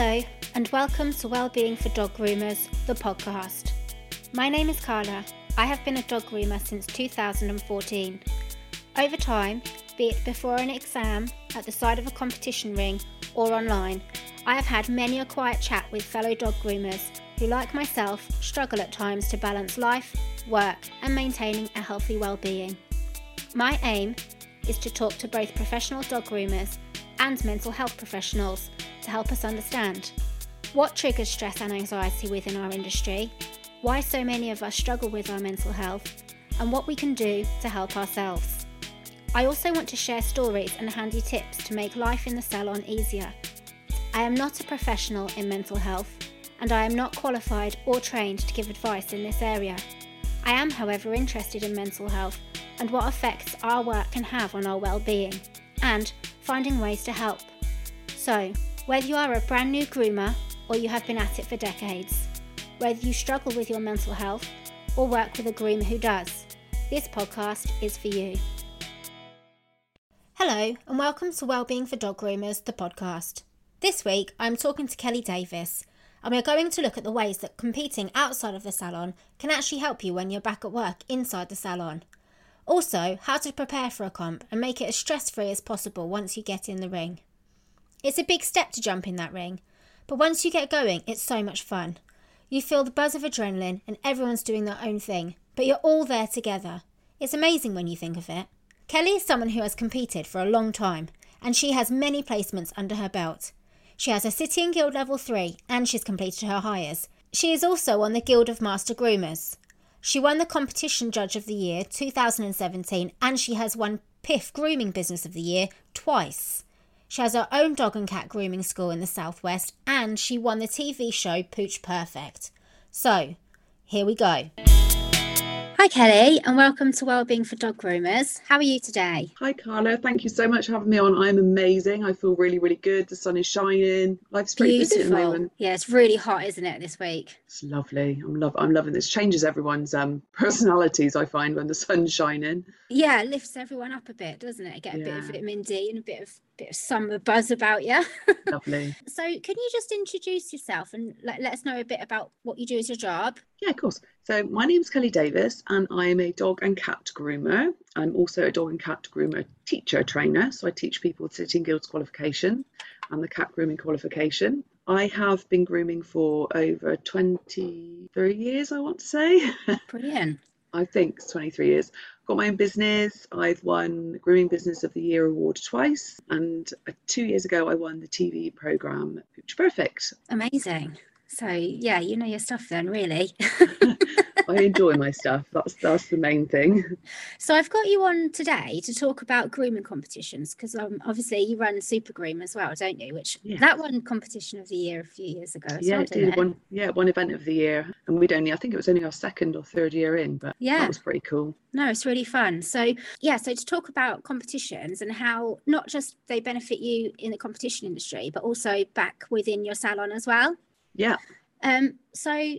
Hello, and welcome to Wellbeing for Dog Groomers, the podcast. My name is Carla. I have been a dog groomer since 2014. Over time, be it before an exam, at the side of a competition ring, or online, I have had many a quiet chat with fellow dog groomers who, like myself, struggle at times to balance life, work, and maintaining a healthy well-being. My aim is to talk to both professional dog groomers and mental health professionals to help us understand what triggers stress and anxiety within our industry, why so many of us struggle with our mental health, and what we can do to help ourselves. I also want to share stories and handy tips to make life in the salon easier. I am not a professional in mental health, and I am not qualified or trained to give advice in this area. I am, however, interested in mental health and what effects our work can have on our well-being, and finding ways to help. So, whether you are a brand new groomer or you have been at it for decades, whether you struggle with your mental health or work with a groomer who does, this podcast is for you. Hello, and welcome to Wellbeing for Dog Groomers, the podcast. This week, I'm talking to Kelly Davis, and we're going to look at the ways that competing outside of the salon can actually help you when you're back at work inside the salon. Also, how to prepare for a comp and make it as stress free as possible once you get in the ring. It's a big step to jump in that ring, but once you get going, it's so much fun. You feel the buzz of adrenaline and everyone's doing their own thing, but you're all there together. It's amazing when you think of it. Kelly is someone who has competed for a long time, and she has many placements under her belt. She has a City and Guild Level 3, and she's completed her Highers. She is also on the Guild of Master Groomers. She won the Competition Judge of the Year 2017, and she has won PIF Grooming Business of the Year twice. She has her own dog and cat grooming school in the Southwest, and she won the TV show Pooch Perfect. So, here we go. Hi, Kelly, and welcome to Wellbeing for Dog Groomers. How are you today? Hi, Carla. Thank you so much for having me on. I'm amazing. I feel really, really good. The sun is shining. Life's pretty busy at the moment. Yeah, it's really hot, isn't it, this week? It's lovely. I'm love. I'm loving this. Changes everyone's um personalities. I find when the sun's shining. Yeah, it lifts everyone up a bit, doesn't it? Get a yeah. bit of vitamin D and a bit of bit of summer buzz about you. Lovely. So, can you just introduce yourself and let, let us know a bit about what you do as your job? Yeah, of course. So, my name is Kelly Davis, and I am a dog and cat groomer. I'm also a dog and cat groomer teacher trainer. So, I teach people the City and Guilds qualification and the cat grooming qualification. I have been grooming for over 23 years, I want to say. Brilliant. I think it's 23 years. I've Got my own business. I've won Grooming Business of the Year award twice, and uh, two years ago I won the TV program Pooch Perfect. Amazing. So yeah, you know your stuff then, really. I enjoy my stuff. That's that's the main thing. So I've got you on today to talk about grooming competitions because um, obviously you run Super Groom as well, don't you? Which that won competition of the year a few years ago. yeah, well, it did. One, yeah, one event of the year, and we'd only I think it was only our second or third year in, but yeah, that was pretty cool. No, it's really fun. So yeah, so to talk about competitions and how not just they benefit you in the competition industry, but also back within your salon as well. Yeah. Um, so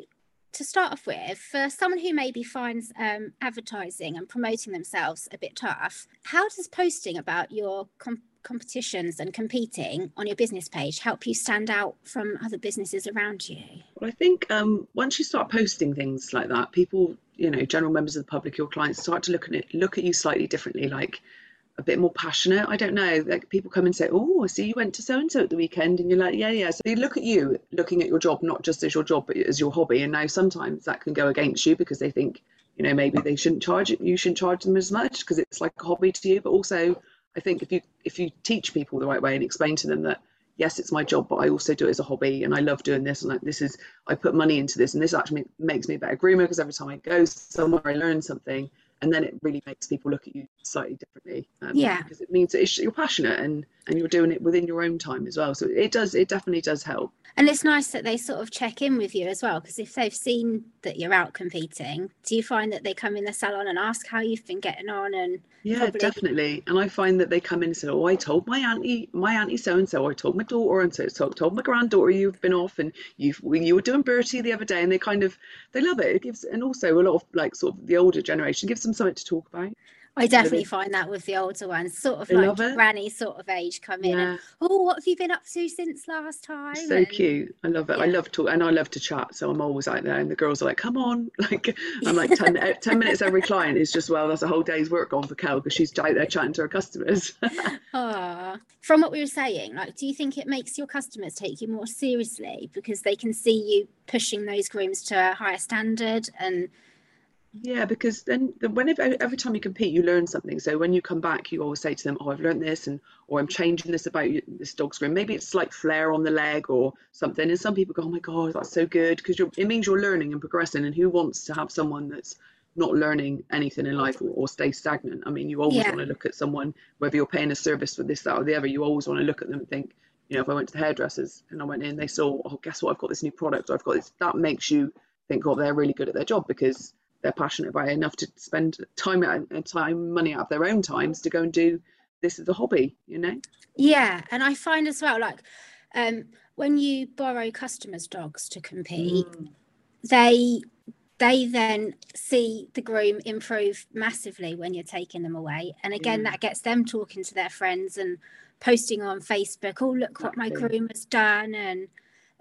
to start off with, for someone who maybe finds um, advertising and promoting themselves a bit tough, how does posting about your com- competitions and competing on your business page help you stand out from other businesses around you? Well, I think um, once you start posting things like that, people, you know, general members of the public, your clients start to look at it, look at you slightly differently. Like, a bit more passionate. I don't know. Like people come and say, "Oh, I see you went to so and so at the weekend," and you're like, "Yeah, yeah." So they look at you, looking at your job not just as your job, but as your hobby. And now sometimes that can go against you because they think, you know, maybe they shouldn't charge it. You shouldn't charge them as much because it's like a hobby to you. But also, I think if you if you teach people the right way and explain to them that yes, it's my job, but I also do it as a hobby, and I love doing this. And like this is, I put money into this, and this actually makes me a better groomer because every time I go somewhere, I learn something and then it really makes people look at you slightly differently um, yeah. because it means that you're passionate and and you're doing it within your own time as well. So it does it definitely does help. And it's nice that they sort of check in with you as well because if they've seen that you're out competing do you find that they come in the salon and ask how you've been getting on and yeah probably... definitely. And i find that they come in and say oh i told my auntie my auntie so and so i told my daughter and so so told my granddaughter you've been off and you've you were doing bertie the other day and they kind of they love it. It gives and also a lot of like sort of the older generation gives them something to talk about I definitely find that with the older ones, sort of I like granny sort of age come in Yeah. and oh, what have you been up to since last time? So And- cute. I love it. I love to, and I love to chat. So I'm always out there, and the girls are like, "Come on!" Like I'm like 10, eh, 10 minutes every client is just well, that's a whole day's work gone for Kel because she's out there chatting to her customers. Ah, from what we were saying, like, do you think it makes your customers take you more seriously because they can see you pushing those grooms to a higher standard? And Yeah, because then the, whenever every time you compete, you learn something. So when you come back, you always say to them, "Oh, I've learned this," and or I'm changing this about you, this dog's groom. Maybe it's like flare on the leg or something. And some people go, "Oh my God, that's so good," because it means you're learning and progressing. And who wants to have someone that's not learning anything in life or, or stay stagnant? I mean, you always Yeah. want to look at someone, whether you're paying a service for this, that, or the other. You always want to look at them and think, you know, if I went to the hairdressers and I went in, they saw, "Oh, guess what? I've got this new product. I've got this." That makes you think, "Oh, they're really good at their job," because they're passionate about it enough to spend time and time money out of their own times to go and do this as a hobby you know yeah, and I find as well, like, um, when you borrow customers' dogs to compete, they they then see the groom improve massively when you're taking them away and again Yeah. that gets them talking to their friends and posting on facebook oh look what my Exactly. groom has done and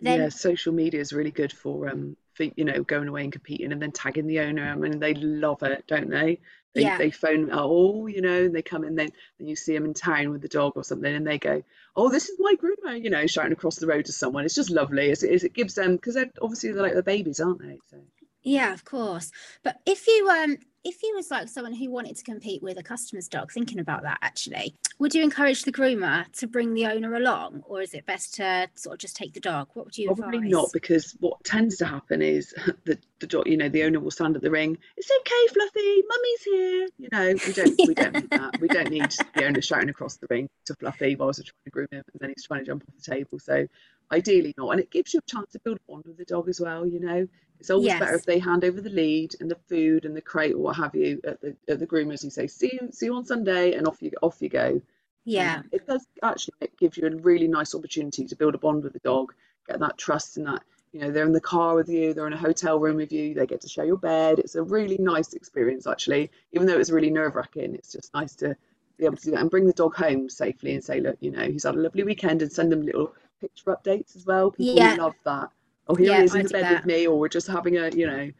then yeah social media is really good for um for you know going away and competing and then tagging the owner. I mean they love it don't they? They, Yeah. they phone oh you know and they come in then and you see them in town with the dog or something and they go oh this is my groomer you know shouting across the road to someone. It's just lovely. It's, it's, it gives them because they're obviously they're like the babies aren't they? So yeah of course. But if you um if you was like someone who wanted to compete with a customer's dog thinking about that actually would you encourage the groomer to bring the owner along or is it best to sort of just take the dog what would you Probably advise not, because what tends to happen is the the dog, you know, the owner will stand at the ring. It's okay, Fluffy. Mummy's here. You know, we don't we don't need that. We don't need the owner shouting across the ring to Fluffy whilst we're trying to groom him, and then he's trying to jump off the table. So ideally not, and it gives you a chance to build a bond with the dog as well. You know, it's always better if they hand over the lead and the food and the crate or what have you at the at the groomers. You say, see you see you on Sunday, and off you off you go. yeah Um, it does actually it gives you a really nice opportunity to build a bond with the dog, get that trust and that you know they're in the car with you, they're in a hotel room with you, they get to share your bed. It's a really nice experience actually, even though it's really nerve wracking. It's just nice to be able to do that and bring the dog home safely and say, look, you know, he's had a lovely weekend and send them little picture updates as well. People Yeah. love that. Oh, here Yeah, he is I in the bed that. with me, or we're just having a you know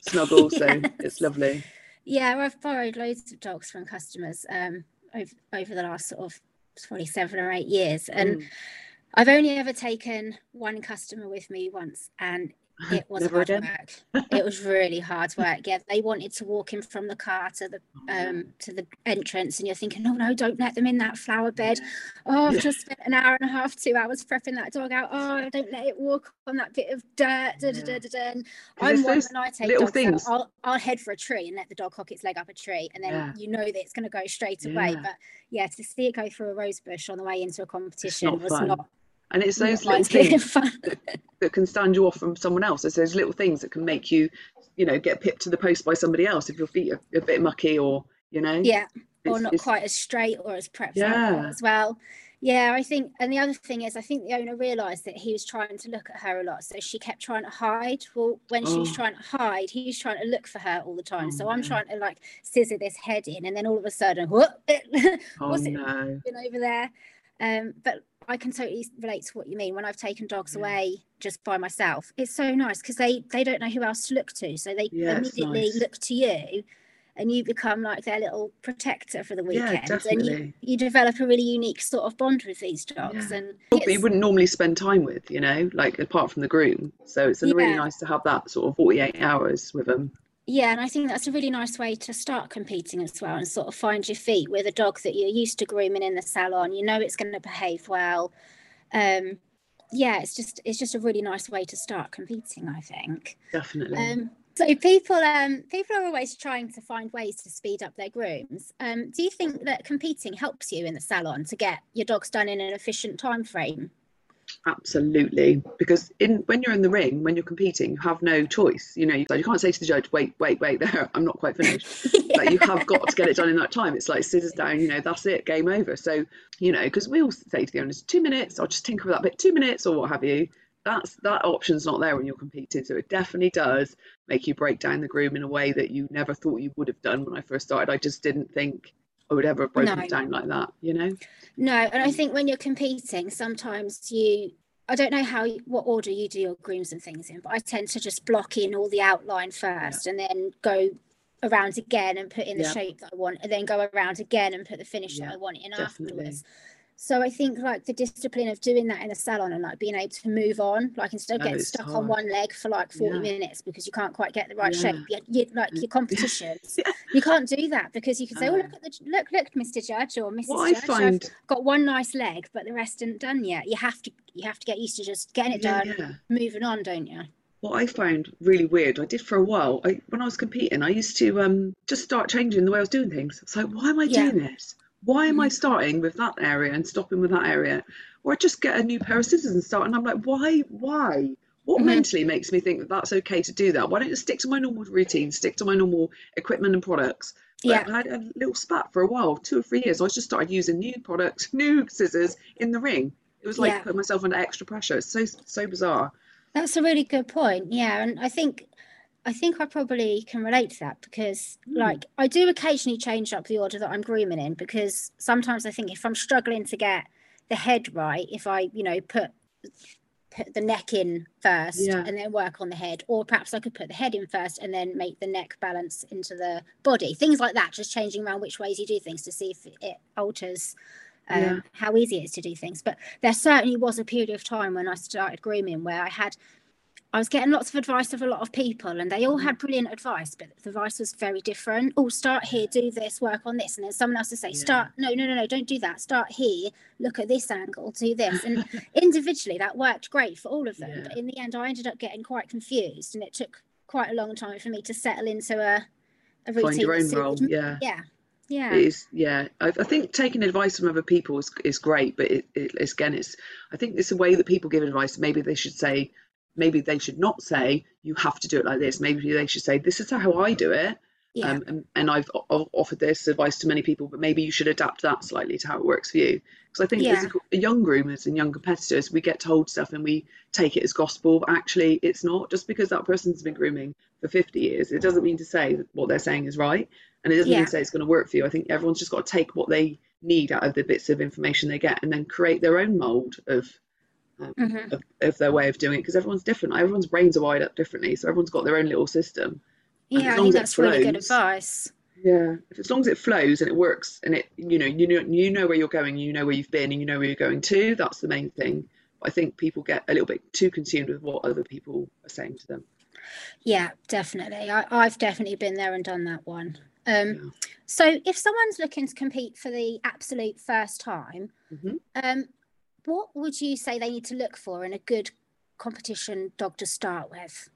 snuggle. So it's lovely. Yeah, I've borrowed loads of dogs from customers um, over over the last sort of probably seven or eight years, and Mm. I've only ever taken one customer with me once, and it was Never hard again. work. It was really hard work. Yeah, they wanted to walk in from the car to the um to the entrance, and you're thinking, oh no, don't let them in that flower bed. Oh, I've Yeah. just spent an hour and a half, two hours prepping that dog out. Oh, don't let it walk on that bit of dirt. Da, da, da, da, da. And 'Cause I'm one when I take little dogs things. out, I'll, I'll head for a tree and let the dog hook its leg up a tree, and then Yeah. you know that it's going to go straight away. Yeah. But yeah, to see it go through a rose bush on the way into a competition not was fun. not, And it's those little things that can stand you off from someone else. It's those little things that can make you, you know, get pipped to the post by somebody else if your feet are a bit mucky or, you know. yeah, or not quite as straight or as prepped Yeah. as well. Yeah, I think, and the other thing is, I think the owner realised that he was trying to look at her a lot, so she kept trying to hide. Well, when she was Oh. trying to hide, he was trying to look for her all the time. Oh, so I'm trying to like scissor this head in, and then all of a sudden, whoop, Oh what's it no. been over there? Um, but I can totally relate to what you mean. When I've taken dogs Yeah. away just by myself, it's so nice because they they don't know who else to look to, so they Yeah, immediately nice. look to you, and you become like their little protector for the Yeah, weekend, and you you develop a really unique sort of bond with these dogs. Yeah. And But you wouldn't normally spend time with, you know, like apart from the groom. So it's really nice to have that sort of 48 hours with them. Yeah, and I think that's a really nice way to start competing as well and sort of find your feet with a dog that you're used to grooming in the salon. You know it's going to behave well. Um, yeah, it's just it's just a really nice way to start competing, I think. Definitely. Um, so people um, people are always trying to find ways to speed up their grooms. Um, do you think that competing helps you in the salon to get your dogs done in an efficient time frame? Absolutely, because in when you're in the ring, when you're competing, you have no choice. You know, you, you can't say to the judge, "Wait, wait, wait, there, I'm not quite finished." Like you have got to get it done in that time. It's like scissors down. You know, that's it, game over. So you know, because we all say to the owners, two minutes. I'll just tinker with that bit, two minutes or what have you. that's that option's not there when you're competing. So it definitely does make you break down the groom in a way that you never thought you would have done when I first started. I just didn't think would ever have broken No. it down like that, you know? No, and I think when you're competing, sometimes you, I don't know how, what order you do your grooms and things in, but I tend to just block in all the outline first and then go around again and put in the Yeah. shape that I want, and then go around again and put the finish that I want in definitely. afterwards. So I think like the discipline of doing that in a salon and like being able to move on, like instead of No, getting stuck on one leg for like 40 Yeah. minutes because you can't quite get the right Yeah. shape. You, you, like your competitions, Yeah. you can't do that because you can say, "Oh, look at the look, look, Mr. Judge or Mrs. What Judge, I've got one nice leg, but the rest isn't done yet. You have to you have to get used to just getting it done, moving on, don't you? What I found really weird, I did for a while. I, when I was competing, I used to um, just start changing the way I was doing things. It's like, why am I doing this? Why am I Mhm. starting with that area and stopping with that area? Or I just get a new pair of scissors and start, and I'm like, why? Why? What Mhm. mentally makes me think that that's okay to do that? Why don't you stick to my normal routine, stick to my normal equipment and products? But Yeah. I had a little spat for a while, two or three years. I just started using new products, new scissors in the ring. It was like Yeah. putting myself under extra pressure. It's so so bizarre. That's a really good point. Yeah, and I think I think I probably can relate to that because Mm. like I do occasionally change up the order that I'm grooming in because sometimes I think if I'm struggling to get the head right, if I, you know, put put the neck in first Yeah. and then work on the head, or perhaps I could put the head in first and then make the neck balance into the body. Things like that, just changing around which ways you do things to see if it alters um, Yeah. how easy it is to do things. But there certainly was a period of time when I started grooming where I had I was getting lots of advice of a lot of people, and they all had mm. brilliant advice, but the advice was very different. Oh, start here, do this, work on this, and then someone else would say, Yeah. "Start, no, no, no, no, don't do that. Start here, look at this angle, do this." And individually, that worked great for all of them. Yeah. But in the end, I ended up getting quite confused, and it took quite a long time for me to settle into a, a routine. Find your own role. Yeah. Yeah, yeah, It is, yeah. I, I think taking advice from other people is, is great, but it, it, it's again, it's. I think it's the way that people give advice. Maybe they should say, maybe they should not say, you have to do it like this. Maybe they should say, this is how I do it, yeah, um, and, and I've o- offered this advice to many people, but maybe you should adapt that slightly to how it works for you. Because I think as a, young groomers and young competitors, we get told stuff and we take it as gospel. But actually, it's not. Just because that person's been grooming for 50 years, it doesn't mean to say that what they're saying is right, and it doesn't Yeah. mean to say it's going to work for you. I think everyone's just got to take what they need out of the bits of information they get, and then create their own mold of um, Mhm. of, of their way of doing it. Because everyone's different. Everyone's brains are wired up differently, so everyone's got their own little system. and yeah. I think that's really good advice. Yeah, if as long as it flows and it works and it, you know, you know, you know where you're going, you know where you've been, and you know where you're going to. That's the main thing. But I think people get a little bit too consumed with what other people are saying to them. Yeah, definitely. I, I've definitely been there and done that one. Um. So, if someone's looking to compete for the absolute first time, Mhm. um, what would you say they need to look for in a good competition dog to start with?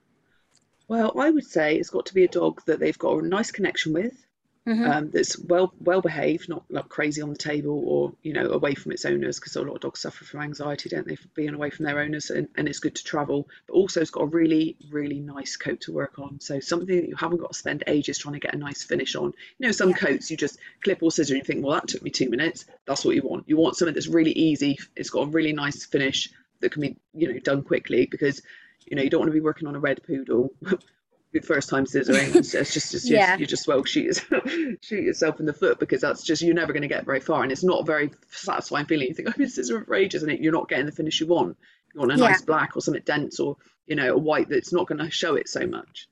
Well, I would say it's got to be a dog that they've got a nice connection with, Mhm. um, that's well well behaved, not like crazy on the table or you know away from its owners, because a lot of dogs suffer from anxiety, don't they, for being away from their owners, and, and it's good to travel. But also, it's got a really really nice coat to work on, so something that you haven't got to spend ages trying to get a nice finish on. You know, some Yeah. coats you just clip or scissor and you think, well, that took me two minutes. That's what you want. You want something that's really easy. It's got a really nice finish that can be you know done quickly because you know you don't want to be working on a red poodle first time scissoring it's, it's just, it's Yeah. just you just well shoot, yourself- shoot yourself in the foot because that's just you're never going to get very far and it's not a very satisfying feeling you think i've been scissoring for ages and it, you're not getting the finish you want you want a Yeah. nice black or something dense or you know a white that's not going to show it so much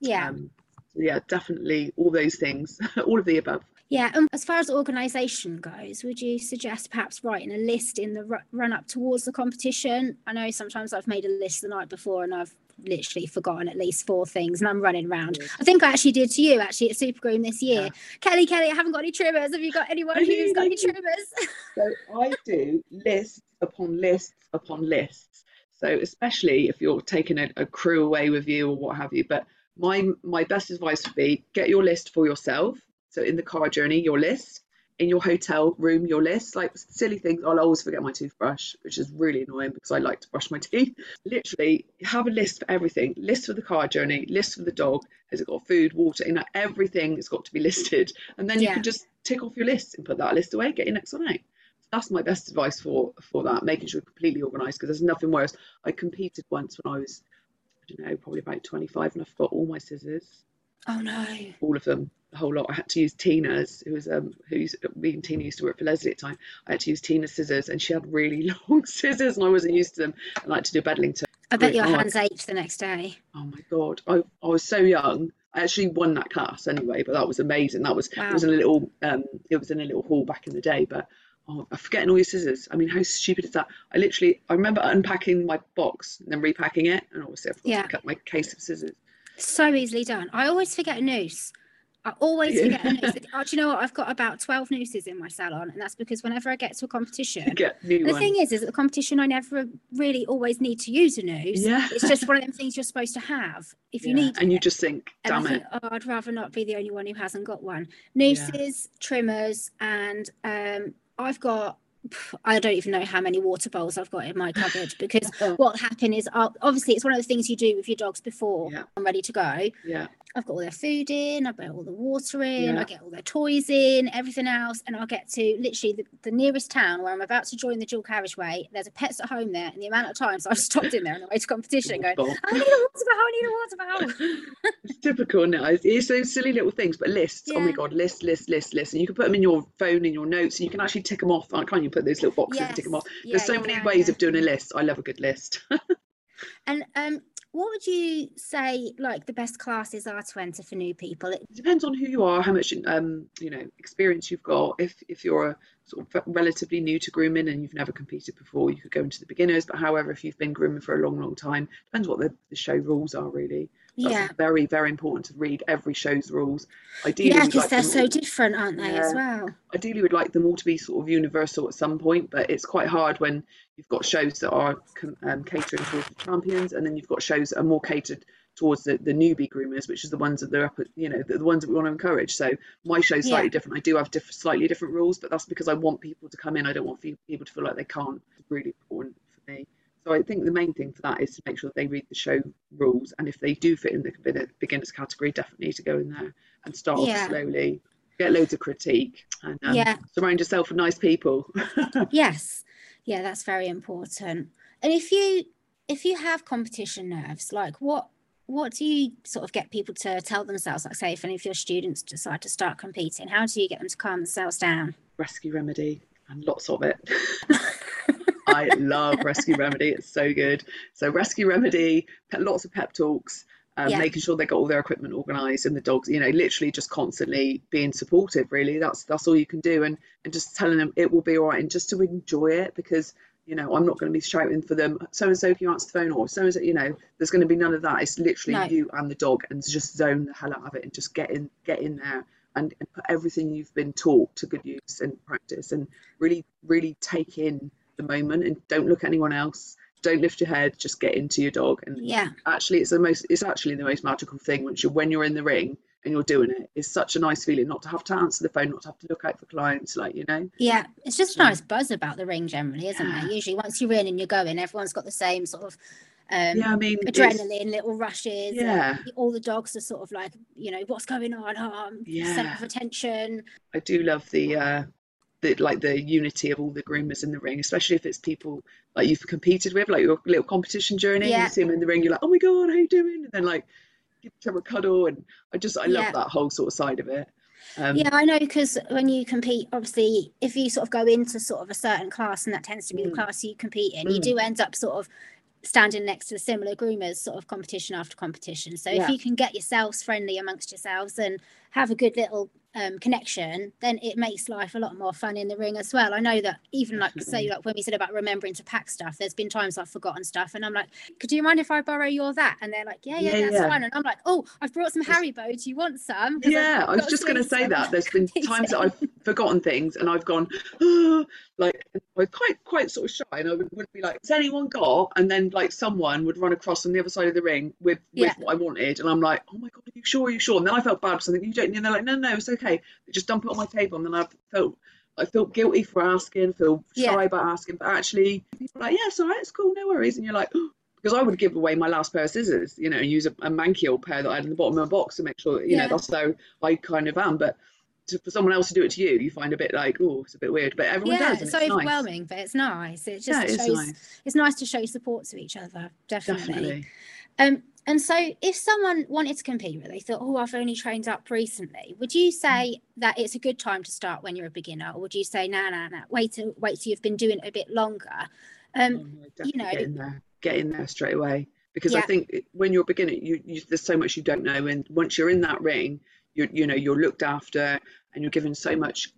Yeah, um, so yeah definitely all those things all of the above yeah. And as far as organisation goes, would you suggest perhaps writing a list in the ru- run up towards the competition? I know sometimes I've made a list the night before and I've literally forgotten at least four things and I'm running around. I think I actually did to you actually at Supergroom this year. Yeah. Kelly, Kelly, I haven't got any trimmers. Have you got anyone who's got any trimmers? So I do lists upon lists upon lists. So especially if you're taking a, a crew away with you or what have you. But my my best advice would be get your list for yourself. So in the car journey, your list. In your hotel room, your list. Like silly things. I'll always forget my toothbrush, which is really annoying because I like to brush my teeth. Literally, have a list for everything. List for the car journey. List for the dog. Has it got food, water? You know, everything has got to be listed. And then you Yeah. can just tick off your list and put that list away. Get your next one out. that's my best advice for for that, making sure you're completely organised because there's nothing worse. I competed once when I was, I don't know, probably about 25, and I forgot all my scissors. Oh no. All of them, a whole lot. I had to use Tina's, who was um, who's me and Tina used to work for Leslie at the time. I had to use Tina's scissors, and she had really long scissors, and I wasn't used to them. I like to do Bedlington. I bet your hands ached the next day. Oh my god, I I was so young. I actually won that class anyway, but that was amazing. That was Wow. it was in a little um it was in a little hall back in the day, but oh, I'm forgetting all your scissors. I mean, how stupid is that? I literally I remember unpacking my box and then repacking it, and obviously I forgot Yeah. to cut my case of scissors. So easily done. I always forget a noose. I always Yeah. forget a noose. Oh, do you know what? I've got about 12 nooses in my salon, and that's because whenever I get to a competition, the thing is, is at the competition, I never really always need to use a noose. Yeah. It's just one of them things you're supposed to have if you Yeah, need and you just think, damn think, it. oh, I'd rather not be the only one who hasn't got one. Nooses, trimmers, and um, I've got. I don't even know how many water bowls I've got in my cupboard because uh-huh. what'll happen is I'll, obviously it's one of the things you do with your dogs before Yeah. I'm ready to go. Yeah, I've got all their food in, I've got all the water in, Yeah. I get all their toys in, everything else, and I'll get to literally the, the nearest town where I'm about to join the dual carriageway. There's a pets at home there, and the amount of times I've stopped in there on the way to competition going, Water I need a water bottle, I need a water bottle. it's typical now. It's, it's those silly little things, but lists. Oh my god, list, list, list, list, and you can put them in your phone in your notes, and you can actually tick them off. Can't you? Put those little boxes and tick them Yes, off. yeah, There's so many ways yeah. of doing a list. I love a good list. And um, what would you say like the best classes are to enter for new people? It, depends on who you are, how much um you know experience you've got. If if you're a sort of relatively new to grooming and you've never competed before, you could go into the beginners. But however, if you've been grooming for a long, long time, depends what the, the show rules are really. That's yeah, very, very important to read every show's rules. Ideally, yeah, because like they're so all- different, aren't they, as well? ideally we'd like them all to be sort of universal at some point, but it's quite hard when you've got shows that are um, catering towards the champions, and then you've got shows that are more catered towards the, the newbie groomers, which is the ones that they're up at, you know, the, the ones that we want to encourage. So my show's slightly Yeah. different. I do have diff- slightly different rules, but that's because I want people to come in. I don't want people to feel like they can't. It's really important for me. So I think the main thing for that is to make sure they read the show rules, and if they do fit in the begin- beginners category, definitely to go in there and start Yeah. off slowly. Get loads of critique and um, Yeah. surround yourself with nice people. Yes, yeah, that's very important. And if you if you have competition nerves, like what what do you sort of get people to tell themselves? Like, say, if any of your students decide to start competing, how do you get them to calm themselves down? Rescue Remedy and lots of it. I love Rescue Remedy. It's so good. So Rescue Remedy, lots of pep talks, um, Yeah. making sure they got all their equipment organised and the dogs, you know, literally just constantly being supportive. Really, that's that's all you can do, and and just telling them it will be all right, and just to enjoy it because you know I'm not going to be shouting for them. So and so, can you answer the phone? Or so and so, you know, there's going to be none of that. It's literally No. you and the dog, and just zone the hell out of it, and just get in, get in there. And, and put everything you've been taught to good use and practice and really really take in the moment and don't look at anyone else don't lift your head just get into your dog and Yeah, actually it's the most it's actually the most magical thing once you're when you're in the ring and you're doing it it's such a nice feeling not to have to answer the phone not to have to look out for clients like you know yeah. It's just a nice buzz about the ring, generally, isn't Yeah. there? Usually, once you're in and you're going, everyone's got the same sort of um, yeah i mean adrenaline, little rushes. Yeah. all the dogs are sort of like, you know, what's going on? Oh, I'm Yeah. center of attention. i do love the uh the like the unity of all the groomers in the ring especially if it's people like you've competed with like your little competition journey Yeah. you see them in the ring you're like oh my god how you doing and then like give each other a cuddle and i just i love Yeah. that whole sort of side of it um Yeah, I know because when you compete, obviously, if you sort of go into sort of a certain class and that tends to be the Mm. class you compete in, you Mm. do end up sort of standing next to the similar groomers sort of competition after competition. So if you can get yourselves friendly amongst yourselves and have a good little um, connection, then it makes life a lot more fun in the ring as well. I know that even like say like when we said about remembering to pack stuff, there's been times I've forgotten stuff and I'm like, could you mind if I borrow your that? And they're like, yeah, yeah, Yeah, that's yeah. fine. And I'm like, oh, I've brought some Haribo. Do you want some? Yeah, I was just going to say that. There's been times that. I've forgotten things and I've gone, oh, like, I was quite, quite sort of shy and I would, would be like, has anyone got? And then, like, someone would run across on the other side of the ring with, with Yeah. what I wanted. And I'm like, oh my God, are you sure? Are you sure? And then I felt bad I think, you don't, and they're like, no, no, it's okay. They just dump it on my table. And then I felt, I felt guilty for asking, feel shy Yeah. about asking. But actually, people are like, yeah, it's all right, it's cool, no worries. And you're like, because I would give away my last pair of scissors, you know, and use a, a manky old pair that I had in the bottom of my box to make sure, you Yeah. know, that's how I kind of am. But to, for someone else to do it to you, you find a bit like, oh, it's a bit weird. But everyone yeah, does. it's so it's overwhelming, nice. but it's nice. It just Yeah, it's shows nice. it's nice to show support to each other, definitely. Definitely. Um, and so if someone wanted to compete, but they thought, oh, I've only trained up recently, would you say that it's a good time to start when you're a beginner, or would you say, no, no, no, wait till wait till you've been doing it a bit longer? Oh, Um, no, definitely know, get in there, get in there straight away. Because I think when you're a beginner, you, you there's so much you don't know, and once you're in that ring, you you know you're looked after, and you're given so much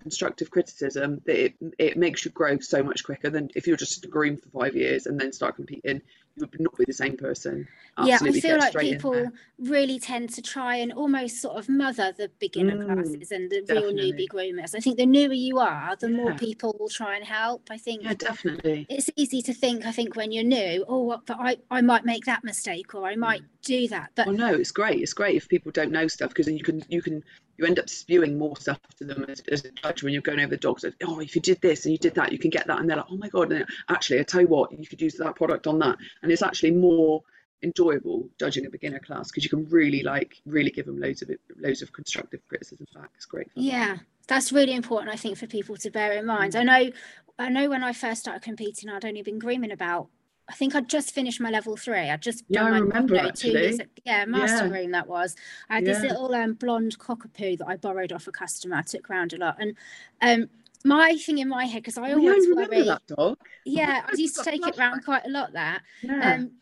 constructive criticism that it it makes you grow so much quicker than if you're just a groom for five years and then start competing. Would not be the same person. yeah, I feel like people really tend to try and almost sort of mother the beginner Mm, classes and the real newbie groomers. I think the newer you are, the more people will try and help. I think Yeah, definitely. it's easy to think, I think, when you're new, oh, what, but I, I might make that mistake or I might do that. But Well, no, it's great. It's great if people don't know stuff because then you can you can you end up spewing more stuff to them as, as a judge when you're going over the dogs. Like, oh, if you did this and you did that, you can get that, and they're like, oh my god. And actually, I tell you what, you could use that product on that, and it's actually more enjoyable judging a beginner class because you can really like really give them loads of it, loads of constructive criticism back. It's great. Fun. Yeah, that's really important, I think, for people to bear in mind. Mm. I know, I know when I first started competing, I'd only been grooming about. I think I'd just finished my level three. I'd just Yeah, done I remember, you know, two years. Yeah, master Yeah. that was. I had this little um, blonde cockapoo that I borrowed off a customer. I took around a lot, and um, my thing in my head because I Oh, yeah, I always remember worry. that dog. Yeah, I used to take it round quite a lot. That Yeah. um,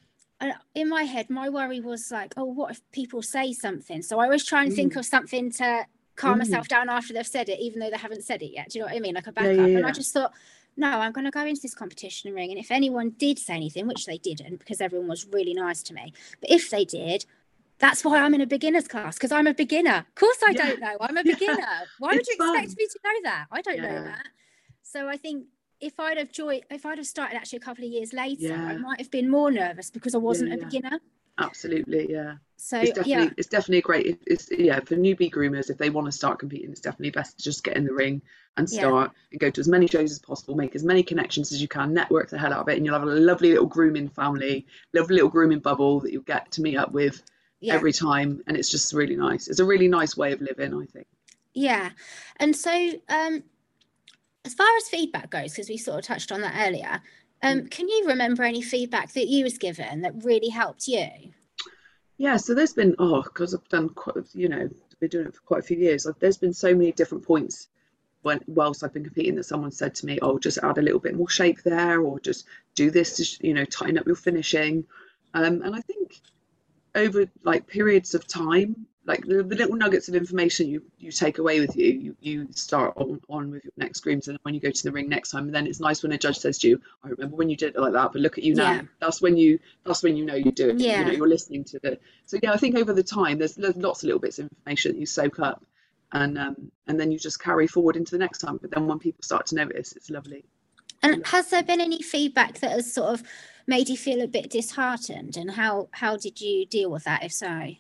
and in my head, my worry was like, oh, what if people say something? So I always try and think Mm. of something to calm Mm. myself down after they've said it, even though they haven't said it yet. Do you know what I mean? Like a Yeah, backup. yeah, And I just thought, no, I'm going to go into this competition ring. And if anyone did say anything, which they didn't, because everyone was really nice to me, but if they did, that's why I'm in a beginner's class because I'm a beginner. Of course, I Yeah. don't know. I'm a Yeah. beginner. Why would It's you expect me to know that? I don't know that. So I think if I'd have joined, if I'd have started actually a couple of years later, I might have been more nervous because I wasn't a yeah. beginner. Absolutely, yeah. So It's definitely yeah, it's definitely a great it's yeah for newbie groomers if they want to start competing it's definitely best to just get in the ring and Yeah. start and go to as many shows as possible make as many connections as you can network the hell out of it and you'll have a lovely little grooming family lovely little grooming bubble that you'll get to meet up with yeah, every time and it's just really nice it's a really nice way of living I think yeah. And so um, as far as feedback goes, because we sort of touched on that earlier, um, Mm. can you remember any feedback that you was given that really helped you? Yeah, so there's been oh, because I've done quite, you know, been doing it for quite a few years. Like, there's been so many different points when whilst I've been competing that someone said to me, "Oh, just add a little bit more shape there, or just do this to, you know, tighten up your finishing." Um, and I think over like periods of time, like the, the little nuggets of information you you take away with you, you you start on, on with your next screams, and when you go to the ring next time, then it's nice when a judge says to you, "I remember when you did it like that, but look at you now." Yeah. That's when you that's when you know you do it. You Yeah. know, you're listening to the so yeah, I think over the time there's, there's lots of little bits of information that you soak up, and um, and then you just carry forward into the next time. But then when people start to notice, it's lovely. And has there been any feedback that has sort of made you feel a bit disheartened? And how how did you deal with that, if so?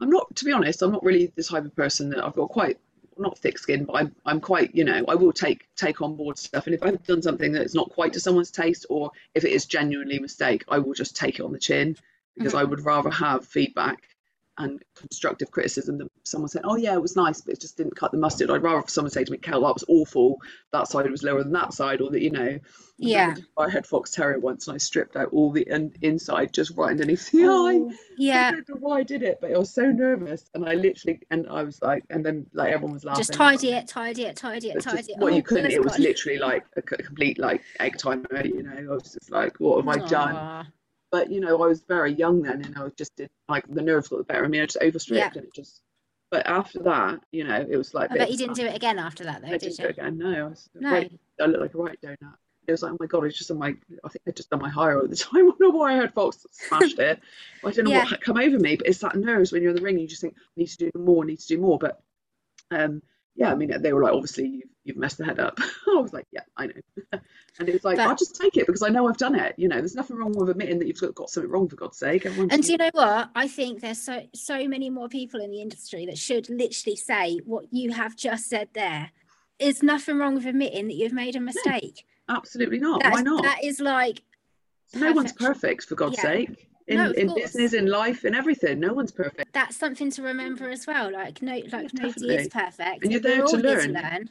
I'm not, to be honest, I'm not really the type of person that I've got quite not thick skin, but I'm I'm quite you know I will take take on board stuff, and if I've done something that's not quite to someone's taste, or if it is genuinely a mistake, I will just take it on the chin because mm-hmm. I would rather have feedback and constructive criticism than someone saying, "Oh yeah, it was nice, but it just didn't cut the mustard." I'd rather someone say to me, "Kel, that was awful. That side was lower than that side," or that you know. Yeah. I had fox terrier once, and I stripped out all the in- inside just right underneath the oh, eye. Oh, I yeah. don't know why I did it, but I was so nervous, and I literally, and I was like, and then like everyone was laughing. Just tidy it, tidy it, tidy it, tidy it. well, Oh, you couldn't. It was gone. literally like a complete like egg timer, you know. I was just like, what have I done? But you know, I was very young then, and I was just did like the nerves got the better of me. I just overstripped, Yeah. and it just. But after that, you know, it was like. I bet you didn't do it again after that, though, I did didn't do you? it again. No, I was. No. Right, I looked like a right donut. It was like, oh my god, it's just on my. I think I just done my higher at the time. I don't know why I had Fox smashed it. I don't know Yeah. what had come over me, but it's that nerves when you're in the ring. You just think, I need to do more, I need to do more. But um, yeah, I mean, they were like, obviously, you've, you've messed the head up. I was like, yeah, I know. and it was like, But- I'll just take it because I know I've done it. You know, there's nothing wrong with admitting that you've got, got something wrong, for God's sake. Everyone's And do you know what? I think there's so so many more people in the industry that should literally say what you have just said there. There's nothing wrong with admitting that you've made a mistake. absolutely not. That's- Why not? That is like no one's perfect, for God's Yeah. sake. In, No, in course. business, in life, in everything. No one's perfect. That's something to remember as well. Like no, like nobody is perfect. And you're there to all here learn. learn.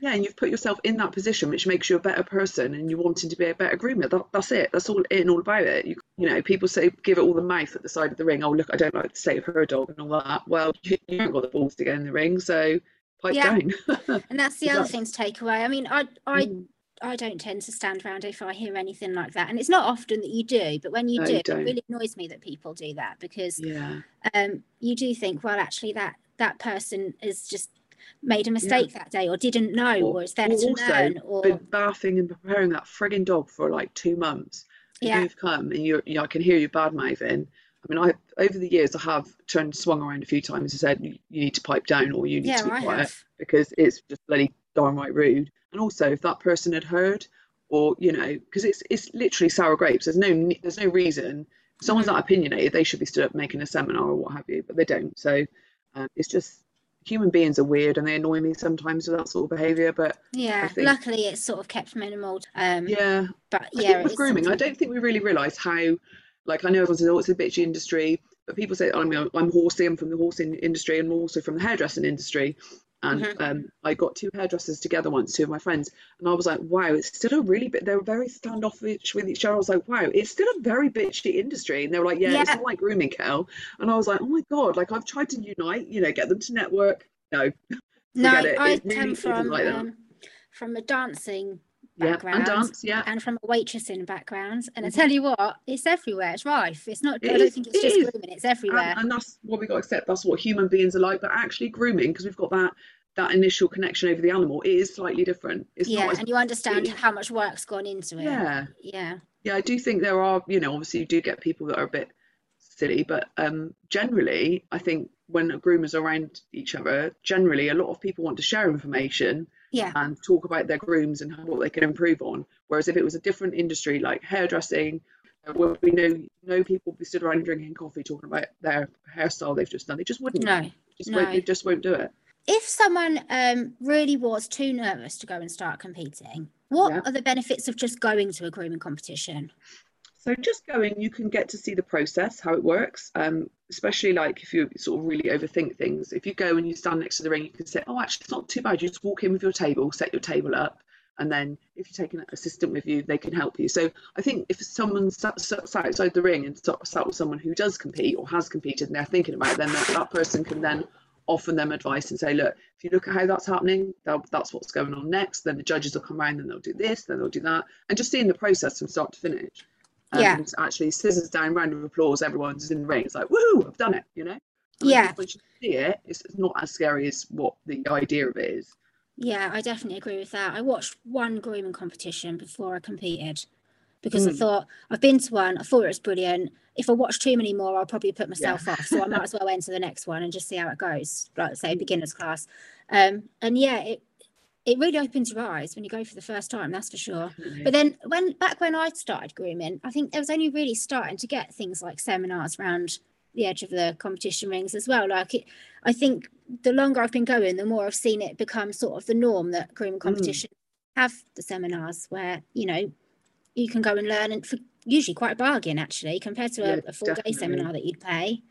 Yeah, and you've put yourself in that position, which makes you a better person, and you're wanting to be a better groomer. That, that's it. That's all in all about it. You, you know, people say give it all the mouth at the side of the ring. Oh, look, I don't like the state of her dog and all that. Well, you, you haven't got the balls to get in the ring, so pipe Yeah. down. And that's the other thing to take away. I mean, I I Mm. I don't tend to stand around if I hear anything like that. And it's not often that you do, but when you No, do, you it really annoys me that people do that because yeah, um, you do think, well, actually, that that person has just made a mistake that day or didn't know or, Or- is there or to also learn or been bathing and preparing that frigging dog for like two months. And Yeah. You've come and you're, you know, I can hear you bad mouthing. I mean, I over the years I have turned swung around a few times and said you, you need to pipe down or you need yeah, to be I quiet have. because it's just bloody darn right rude. And also, if that person had heard, or you know, because it's it's literally sour grapes. There's no there's no reason. If someone's Mhm. that opinionated, they should be stood up making a seminar or what have you, but they don't. So um, it's just human beings are weird and they annoy me sometimes with that sort of behaviour. But Yeah, think- luckily it's sort of kept minimal. Um, yeah, but yeah, with grooming, I don't think we really realise how, like, I know everyone says, oh, it's a bitchy industry, but people say, I mean, I'm horsey, I'm from the horsing industry, and I'm also from the hairdressing industry. And Mhm. um, I got two hairdressers together once, two of my friends, and I was like, wow, it's still a really bit, they were very standoffish with each other. I was like, wow, it's still a very bitchy industry. And they were like, yeah, it's not like grooming, Kel. And I was like, oh my God, like, I've tried to unite, you know, get them to network. No, No, it. I It really from like um, from a dancing yeah, and dance, yeah. and from a waitressing background, and I Mhm. tell you what, it's everywhere. It's rife. It's not. It I don't is, think it's it just is. grooming. It's everywhere. and, and that's what we got to accept that's what human beings are like but actually grooming because we've got that that initial connection over the animal it is slightly different it's yeah, and you understand how much work's gone into it. yeah Yeah. yeah i do think there are you know obviously you do get people that are a bit silly but um generally i think when groomers are around each other generally a lot of people want to share information Yeah. and talk about their grooms and what they can improve on whereas if it was a different industry like hairdressing where we know know people would be stood around drinking coffee talking about their hairstyle they've just done they just wouldn't No. just won't, No. they just won't do it. If someone um really was too nervous to go and start competing, what Yeah. are the benefits of just going to a grooming competition? So just going, you can get to see the process, how it works. Um, especially like if you sort of really overthink things. If you go and you stand next to the ring, you can say, "Oh, actually, it's not too bad." You just walk in with your table, set your table up, and then if you're taking an assistant with you, they can help you. So I think if someone sat, sat outside the ring and sat, sat with someone who does compete or has competed and they're thinking about it, then that, that person can then offer them advice and say, "Look, if you look at how that's happening, that, that's what's going on next." Then the judges will come around and they'll do this, then they'll do that, and just seeing the process from start to finish. Yeah. And actually, scissors down, round of applause, everyone's in the ring. It's like, woohoo, I've done it, you know? And Yeah. Once you see it, it's not as scary as what the idea of it is. Yeah, I definitely agree with that. I watched one grooming competition before I competed because I Mm. thought I've been to one, I thought it was brilliant. If I watch too many more, I'll probably put myself off. So I might as well enter the next one and just see how it goes, like say beginners class. Um, and yeah, it it really opens your eyes when you go for the first time, that's for sure. But then when back when I started grooming, I think it was only really starting to get things like seminars around the edge of the competition rings as well. Like it, I think the longer I've been going, the more I've seen it become sort of the norm that grooming mm. competition have the seminars where you know you can go and learn and for usually quite a bargain actually compared to Yeah, a, a full day seminar that you'd pay.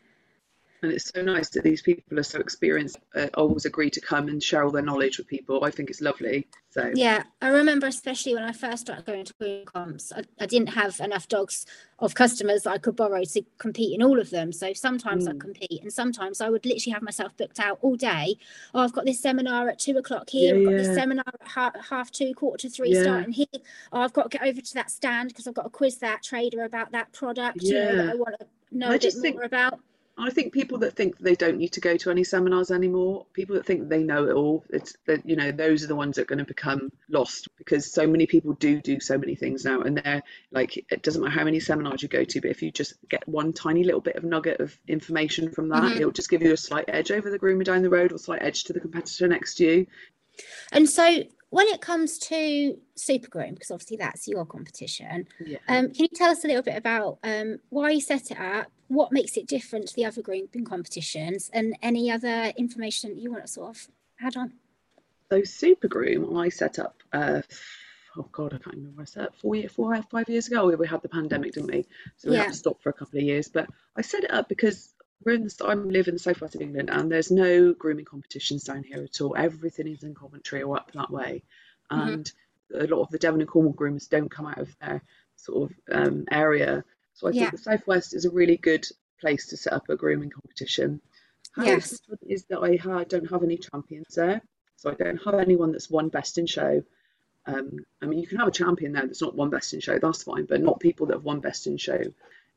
And it's so nice that these people are so experienced, uh, always agree to come and share all their knowledge with people. I think it's lovely. So Yeah, I remember especially when I first started going to grooming comps, I, I didn't have enough dogs of customers that I could borrow to compete in all of them. So sometimes I'd Mm. compete and sometimes I would literally have myself booked out all day. Oh, I've got this seminar at two o'clock here. Yeah, I've got this seminar at half, half two, quarter to three Yeah. starting here. Oh, I've got to get over to that stand because I've got to quiz that trader about that product, you know, that Yeah. I want to know I a bit just more think- about. I think people that think they don't need to go to any seminars anymore, people that think they know it all, it's that you know those are the ones that are going to become lost because so many people do do so many things now, and they're like it doesn't matter how many seminars you go to, but if you just get one tiny little bit of nugget of information from that, Mhm. it'll just give you a slight edge over the groomer down the road or slight edge to the competitor next to you. And so when it comes to Super Groom, because obviously that's your competition, Yeah. Um, can you tell us a little bit about um, why you set it up, what makes it different to the other grouping competitions, and any other information you want to sort of add on? So Super Groom, I set up uh, oh god, I can't remember. I said four year, four five years ago. We had the pandemic, didn't we? So we Yeah. had to stop for a couple of years. But I set it up because we're in the I live in the southwest of England, and there's no grooming competitions down here at all. Everything is in Coventry or up that way, Mhm. and a lot of the Devon and Cornwall groomers don't come out of their sort of um, area. So I Yeah. think the southwest is a really good place to set up a grooming competition. How Yes. is that I ha- don't have any champions there, so I don't have anyone that's won best in show. Um, I mean, you can have a champion there that's not won best in show, that's fine, but not people that have won best in show.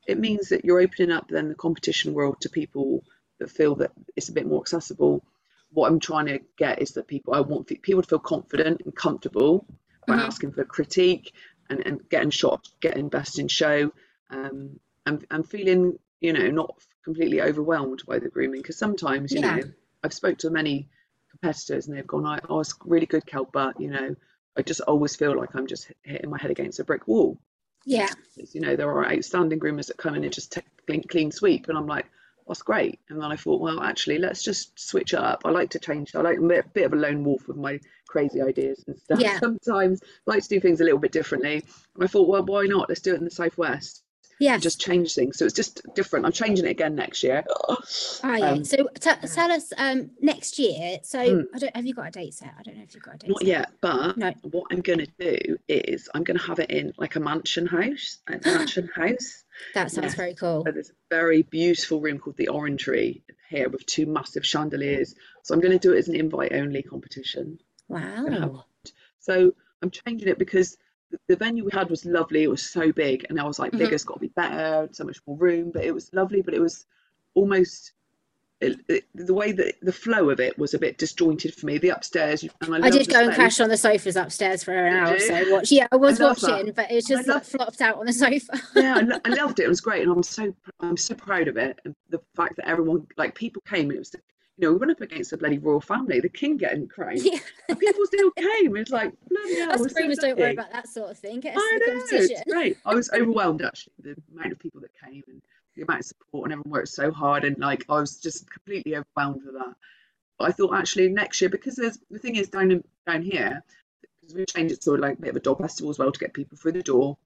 It means that you're opening up then the competition world to people that feel that it's a bit more accessible. What I'm trying to get is that people, I want people to feel confident and comfortable by Mhm. asking for critique and, and getting shot, getting best in show, um, and, and feeling, you know, not completely overwhelmed by the grooming. Because sometimes, you Yeah. know, I've spoke to many competitors and they've gone, I, was really good, Kel, but, you know, I just always feel like I'm just hitting my head against a brick wall. Yeah. You know, there are outstanding groomers that come in and just take clean, clean sweep, and I'm like, that's great. And then I thought, well, actually, let's just switch it up. I like to change. I like a bit, bit of a lone wolf with my crazy ideas and stuff. Yeah. Sometimes I like to do things a little bit differently. And I thought, well, why not? Let's do it in the southwest. Yes. Just change things. So it's just different. I'm changing it again next year. You? Um, so t- tell us um, next year. So Hmm. I don't. Have you got a date set? I don't know if you've got a date Not set. yet, but No. what I'm going to do is I'm going to have it in like a mansion house, a mansion house. That sounds Yes. very cool. So there's a very beautiful room called the Orangery here with two massive chandeliers. So I'm going to do it as an invite only competition. Wow. So I'm changing it because the, venue we had was lovely. It was so big, and I was like, Mhm. bigger's got to be better, so much more room. But it was lovely, but it was almost it, it, the way that the flow of it was a bit disjointed for me. The upstairs, and I, I did go and crash on the sofas upstairs for an hour or so. Watch. Yeah, I was that. watching, but it just like flopped out on the sofa. yeah, I, lo- I loved it. It was great, and I'm so I'm so proud of it. And the fact that everyone, like people, came. And it was, you know, we went up against the bloody royal family, the king getting crowned, yeah, people still came. It's like bloody hell. us we're so groomers don't worry about that sort of thing. Get us I know, competition. it's. I was overwhelmed actually, the amount of people that came and the amount of support, and everyone worked so hard, and like I was just completely overwhelmed with that. But I thought actually next year, because there's the thing is down in, down here, because we changed it to like a bit of a dog festival as well to get people through the door.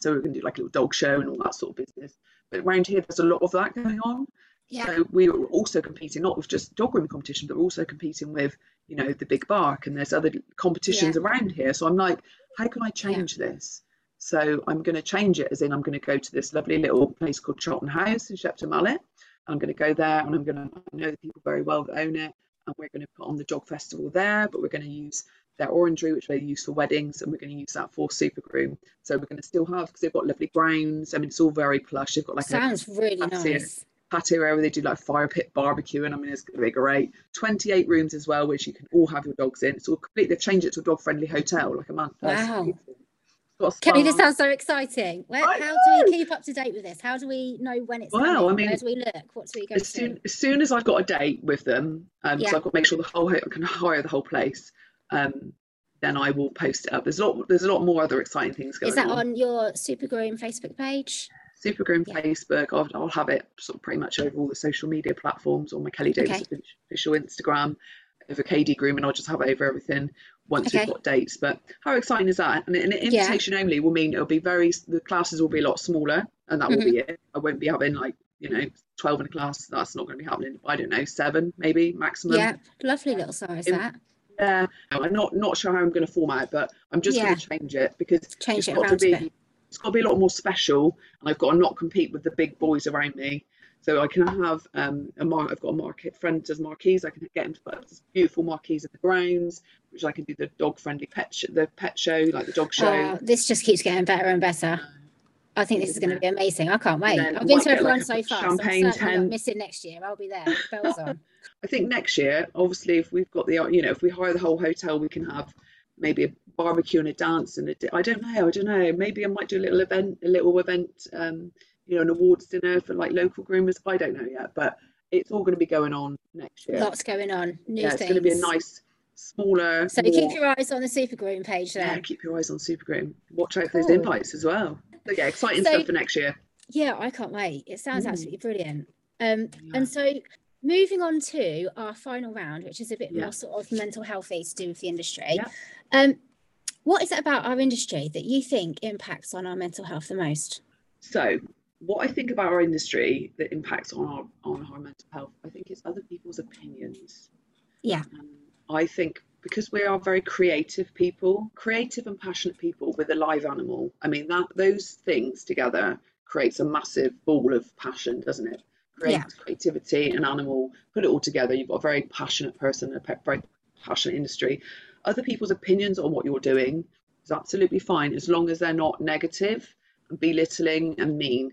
So we're going to do like a little dog show and all that sort of business. But around here, there's a lot of that going on. Yeah. So we were also competing not with just dog grooming competition, but we're also competing with, you know, the big bark and there's other competitions around here. So I'm like, how can I change this? So I'm going to change it as in I'm going to go to this lovely little place called Charlton House in Shepton Mallet. I'm going to go there and I'm going to I know the people very well that own it. And we're going to put on the dog festival there, but we're going to use their orangery, which they use for weddings, and we're going to use that for super groom. So we're going to still have because they've got lovely grounds. I mean, it's all very plush. They've got like a Sounds really nice. it. Patio area where they do like fire pit barbecue, and I mean it's going to be great. 28 rooms as well, which you can all have your dogs in. It's all complete. They've changed it to a dog friendly hotel, like a month. Wow. Kelly, this sounds so exciting. Where, how do we keep up to date with this? How do we know when it's Well, coming? I mean, Where do we look? What do we go as to? soon as soon as I've got a date with them, um, Yeah. so I've got to make sure the whole I can hire the whole place. Um, then I will post it up. There's a lot. There's a lot more other exciting things going Is that on. on your Super Groom Facebook page? Supergroom Yeah. Facebook. I'll, I'll have it sort of pretty much over all the social media platforms on my Kelly Davis Okay. official Instagram, over KD Groom, and I'll just have it over everything once Okay. we've got dates. But how exciting is that? And an Yeah. invitation only will mean it'll be very, the classes will be a lot smaller, and that will be Mm-hmm. it. I won't be having like, you know, 12 in a class. That's not going to be happening. I don't know, seven maybe maximum. Yeah, lovely little size in- that. Yeah. I'm not not sure how I'm going to format it, but I'm just Yeah. going to change it because Change it's it got to be. It's got to be a lot more special and I've got to not compete with the big boys around me so I can have um a mar- I've got a market friend does marquees I can get him to put up this beautiful marquees in the grounds which I can do the dog friendly pet sh- the pet show like the dog show Oh, this just keeps getting better and better. I think this is going to be amazing. I can't wait. I've been to everyone like, so far. So I'm champagne not tent. missing next year. I'll be there. Bells on. I think next year obviously if we've got the you know if we hire the whole hotel we can have maybe a barbecue and a dance and a di- I don't know I don't know maybe I might do a little event a little event um you know an awards dinner for like local groomers I don't know yet but it's all going to be going on next year Lots going on. New yeah, it's going to be a nice, smaller. So more, keep your eyes on the Super Groom page yeah, keep your eyes on Super Groom. Watch out for those Cool. invites as well. So yeah, exciting So- stuff for next year. Yeah, I can't wait. It sounds Mm. absolutely brilliant. Um, Yeah. and so moving on to our final round, which is a bit Yeah. more sort of mental healthy to do with the industry. Yeah. Um, what is it about our industry that you think impacts on our mental health the most? So, what I think about our industry that impacts on our on our mental health, I think it's other people's opinions. Yeah. Um, I think because we are very creative people, creative and passionate people with a live animal. I mean that those things together creates a massive ball of passion, doesn't it? Create, Yeah. Creativity and animal, put it all together. You've got a very passionate person, a very passionate industry. Other people's opinions on what you're doing is absolutely fine as long as they're not negative and belittling and mean.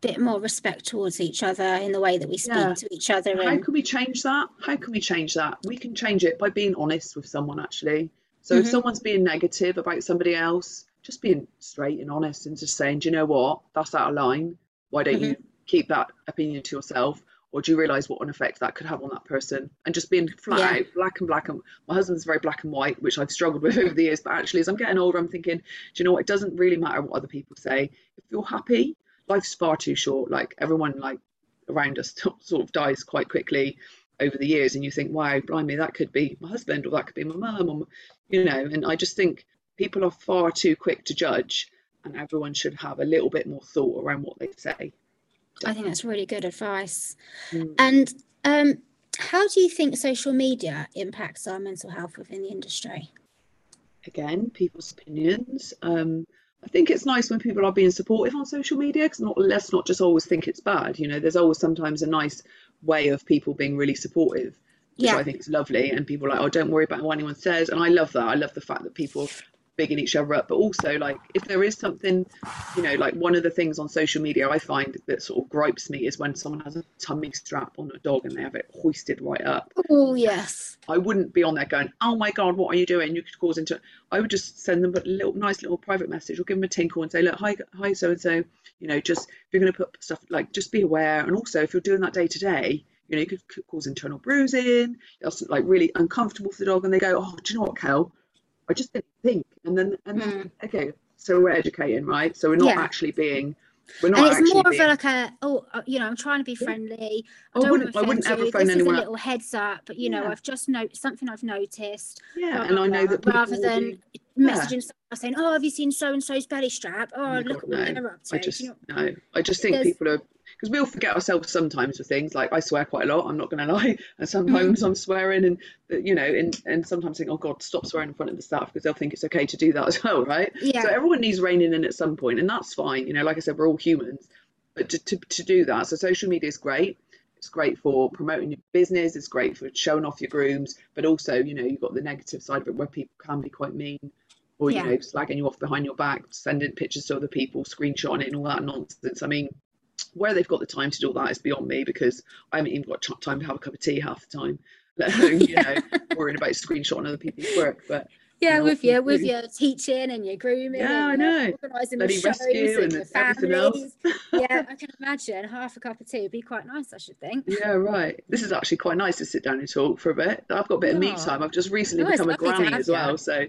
Bit more respect towards each other in the way that we speak Yeah. to each other. How And can we change that? How can we change that? We can change it by being honest with someone, actually. So if Mhm. someone's being negative about somebody else, just being straight and honest and just saying, do you know what? That's out of line. Why don't you keep that opinion to yourself? Or do you realise what an effect that could have on that person? And just being flat Yeah. out, black and black. And my husband's very black and white, which I've struggled with over the years. But actually, as I'm getting older, I'm thinking, do you know what? It doesn't really matter what other people say. If you're happy, life's far too short. Like everyone, like around us, sort of dies quite quickly over the years, and you think, wow, blimey, that could be my husband, or that could be my mum, or you know. And I just think people are far too quick to judge, and everyone should have a little bit more thought around what they say. I think that's really good advice. Mm. And um, how do you think social media impacts our mental health within the industry? again, people's opinions. Um, I think it's nice when people are being supportive on social media because not let's not just always think it's bad. You know, there's always sometimes a nice way of people being really supportive, which Yeah. I think is lovely. And people are like, oh, don't worry about what anyone says. And I love that. I love the fact that people bigging each other up, but also like if there is something, you know, like one of the things on social media I find that sort of gripes me is when someone has a tummy strap on a dog and they have it hoisted right up. Oh, yes. I wouldn't be on there going, "Oh my God, what are you doing?" You could cause into. I would just send them a little nice little private message or give them a tinkle and say, "Look, hi, hi, so and so. You know, just if you're going to put stuff like, just be aware. And also, if you're doing that day to day, you know, you could cause internal bruising. It's like really uncomfortable for the dog, and they go, "Oh, do you know what, Kel? I just didn't think." And then, and then, okay, so we're educating, right? So we're not Yeah. actually being. We're not And it's more of being. a, like a, oh, uh, you know, I'm trying to be friendly. I I wouldn't- I wouldn't ever phone This is a anyone up. little heads up, but you know, Yeah. I've just noticed something I've noticed. yeah, blah, and blah, I know that rather than do- Yeah. messaging someone saying, "Oh, have you seen so and so's belly strap? Oh, my look God, at what no. they're up to." I just you know- no. I just think people are because we all forget ourselves sometimes with things. Like I swear quite a lot. I'm not going to lie, and sometimes I'm swearing, and uh, you know, and and sometimes think, oh God, stop swearing in front of the staff because they'll think it's okay to do that as well, right? Yeah. So everyone needs reining in at some point, and that's fine. You know, like I said, we're all humans, but to to, to do that, so social media is great. It's great for promoting your business. It's great for showing off your grooms, but also, you know, you've got the negative side of it where people can be quite mean or you know slagging you off behind your back sending pictures to other people screenshotting it and all that nonsense i mean where they've got the time to do all that is beyond me because i haven't even got ch- time to have a cup of tea half the time let alone you know worrying about screenshotting other people's work but Yeah, know, with your with your teaching and your grooming. Yeah, and I know. Organising the shows rescue and and your everything else families. yeah, I can imagine half a cup of tea would be quite nice. I should think. yeah right this is actually quite nice to sit down and talk for a bit i've got a bit of me time i've just recently Oh, become a granny as you. well so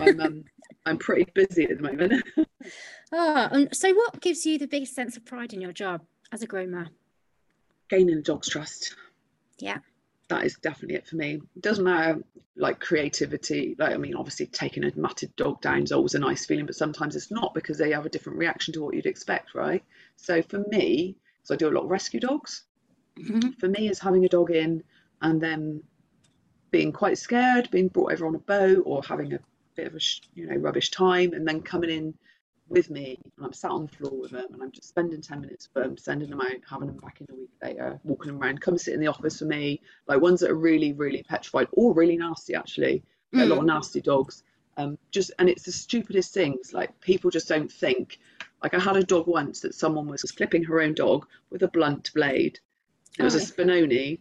i'm um, i'm pretty busy at the moment Oh, and so what gives you the biggest sense of pride in your job as a groomer? gaining a dog's trust Yeah. that is definitely it for me. It doesn't matter like creativity. Like I mean, obviously taking a matted dog down is always a nice feeling, but sometimes it's not because they have a different reaction to what you'd expect, right? So for me, so I do a lot of rescue dogs. Mhm. For me, is having a dog in and then being quite scared, being brought over on a boat, or having a bit of a you know rubbish time, and then coming in with me and I'm sat on the floor with them and I'm just spending 10 minutes with them, sending them out, having them back in a week later, walking them around, come sit in the office for me, like ones that are really, really petrified or really nasty actually. Get A lot of Mm. nasty dogs. Um, just and it's the stupidest things. Like people just don't think. Like I had a dog once that someone was clipping her own dog with a blunt blade. It was a. Spinoni.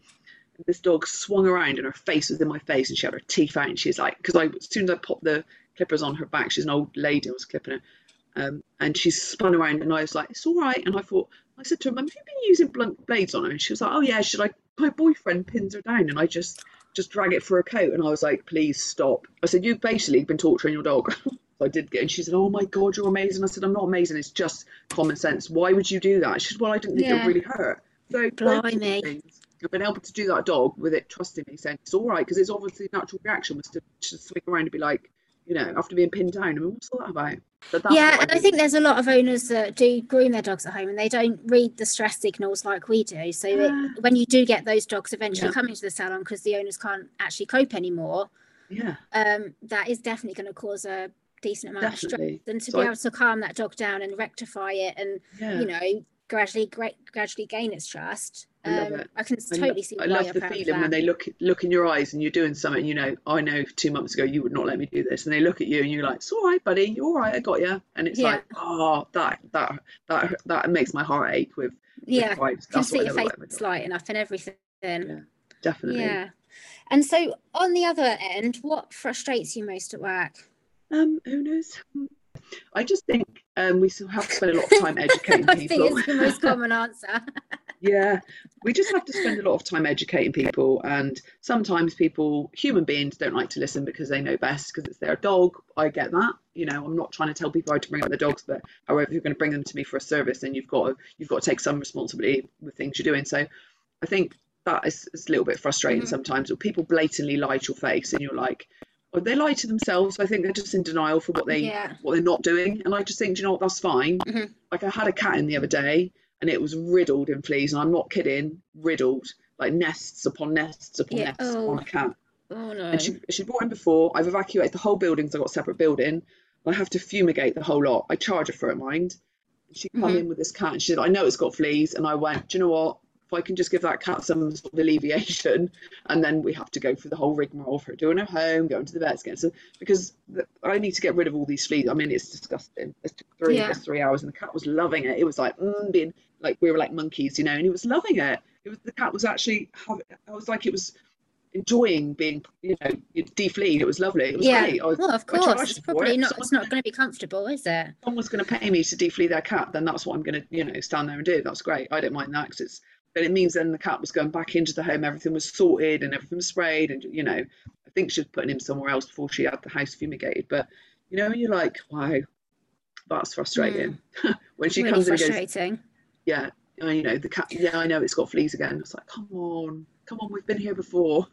This dog swung around and her face was in my face and she had her teeth out and she's like, because I as soon as I popped the clippers on her back, she's an old lady, I was clipping her. Um, and she spun around and I was like, it's all right. And I thought, I said to her, Mum, have you been using blunt blades on her? And she was like, oh yeah. She's like, my boyfriend pins her down and I just just drag it for a coat. And I was like, please stop. I said, you've basically been torturing your dog. so I did get, and she said, oh my God, you're amazing. I said, I'm not amazing. It's just common sense. Why would you do that? She said, well, I didn't think it Yeah. would really hurt. So Blimey. things, I've been able to do that dog with it trusting me, saying it's all right because it's obviously natural reaction was to, to swing around and be like, you know, after being pinned down. I mean, what's all that about? yeah, and I, I think there's a lot of owners that do groom their dogs at home and they don't read the stress signals like we do. So yeah. it, when you do get those dogs eventually yeah. coming to the salon because the owners can't actually cope anymore, yeah, um, that is definitely going to cause a decent amount definitely. of stress. And to so be I, able to calm that dog down and rectify it, and yeah. you know, gradually, gradually gain its trust. I love um, it. I can I totally see. I love the feeling when they look look in your eyes and you're doing something. You know, I know two months ago you would not let me do this, and they look at you and you're like, "It's all right, buddy. You're all right. I got you." And it's yeah. like, oh, that that that that makes my heart ache with. Yeah, with can see your face lighting up and everything. Yeah, definitely. Yeah. And so, on the other end, what frustrates you most at work? Um, who knows? I just think um, we still have to spend a lot of time educating I people. I think it's the most common answer. yeah, we just have to spend a lot of time educating people, and sometimes people, human beings, don't like to listen because they know best because it's their dog. I get that. You know, I'm not trying to tell people how to bring up their dogs, but however, you're going to bring them to me for a service, then you've got to, you've got to take some responsibility with things you're doing. So, I think that is, is a little bit frustrating mm-hmm. sometimes. Or people blatantly lie to your face, and you're like, they lie to themselves. I think they're just in denial for what they yeah. what they're not doing. And I just think, you know what, that's fine. Mm-hmm. Like I had a cat in the other day, and it was riddled in fleas, and I'm not kidding, riddled like nests upon nests upon yeah. nests oh. on a cat. Oh no! And she she brought in before. I've evacuated the whole building because I've got a separate building. I have to fumigate the whole lot. I charge her for it, mind. She come mm-hmm. in with this cat, and she said, "I know it's got fleas," and I went, "Do you know what? If I can just give that cat some sort of alleviation, and then we have to go through the whole rigmarole for doing her home, going to the vets again. So because the, I need to get rid of all these fleas. I mean, it's disgusting. It took three, yeah. three hours, and the cat was loving it. It was like mm, being like we were like monkeys, you know, and he was loving it. It was the cat was actually. I was like it was enjoying being, you know, defleed. It was lovely. It was yeah. great. Was, well, of course, it's probably it. not. It's not going to be comfortable, is it? Someone's going to pay me to defleed their cat, then that's what I'm going to, you know, stand there and do. That's great. I don't mind that because it's but it means then the cat was going back into the home, everything was sorted and everything was sprayed, and you know, I think she was putting him somewhere else before she had the house fumigated. But you know, you're like, wow, that's frustrating. Mm. when she really comes in and goes, yeah, you know, the cat, yeah, I know it's got fleas again. It's like, come on, come on, we've been here before.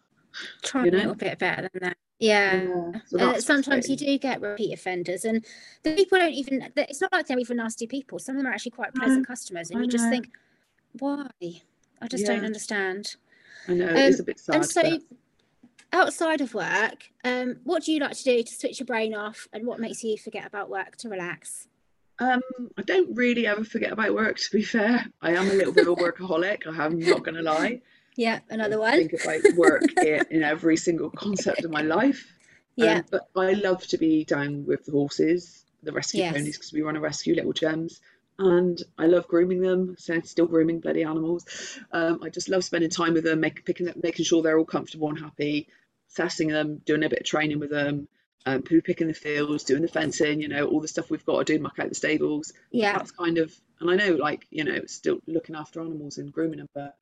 Try you know? a little bit better than that. Yeah. yeah so uh, sometimes you do get repeat offenders, and the people don't even, it's not like they're even nasty people. Some of them are actually quite pleasant customers, and I you just think, why? I just yeah. don't understand. I know um, it's a bit sad. And so, but... outside of work, um, what do you like to do to switch your brain off, and what makes you forget about work to relax? Um, I don't really ever forget about work. To be fair, I am a little bit of a workaholic. I am not going to lie. Yeah, another one. I think about work in every single concept of my life. Yeah, um, but I love to be down with the horses, the rescue yes. ponies, because we run a rescue little gems and I love grooming them. So still grooming bloody animals. Um, I just love spending time with them, make, picking them, making sure they're all comfortable and happy, assessing them, doing a bit of training with them, um, poo picking the fields, doing the fencing, you know, all the stuff we've got to do, muck out the stables. Yeah, that's kind of, and I know, like, you know, still looking after animals and grooming them, but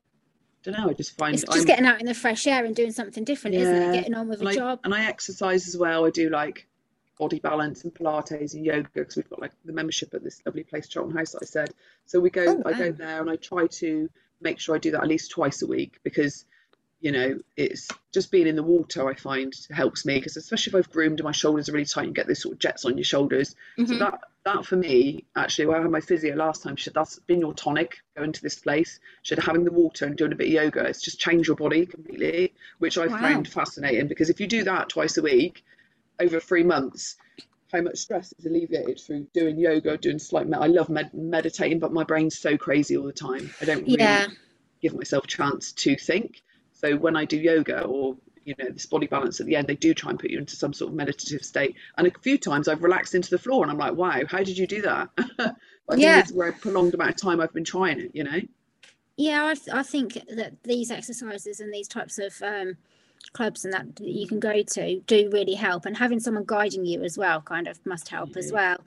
I don't know. I just find it's just I'm, getting out in the fresh air and doing something different, yeah. isn't it? Getting on with a I, job. And I exercise as well. I do like body balance and Pilates and yoga because we've got like the membership at this lovely place, Charlton House, that I said. So we go, oh, wow. I go there and I try to make sure I do that at least twice a week because, you know, it's just being in the water I find helps me because especially if I've groomed and my shoulders are really tight, you get those sort of jets on your shoulders. Mm-hmm. So that that for me, actually, when I had my physio last time, she said that's been your tonic going to this place. She said having the water and doing a bit of yoga, it's just changed your body completely, which I wow. found fascinating because if you do that twice a week, over three months how much stress is alleviated through doing yoga, doing slight. Med- I love med- meditating, but my brain's so crazy all the time. I don't really yeah. give myself a chance to think. So when I do yoga or you know this body balance at the end, they do try and put you into some sort of meditative state. And a few times I've relaxed into the floor, and I'm like, wow, how did you do that? I yeah, it's where a prolonged amount of time I've been trying it. You know. Yeah, I, I think that these exercises and these types of um, clubs and that you can go to do really help and having someone guiding you as well kind of must help as mm-hmm. well.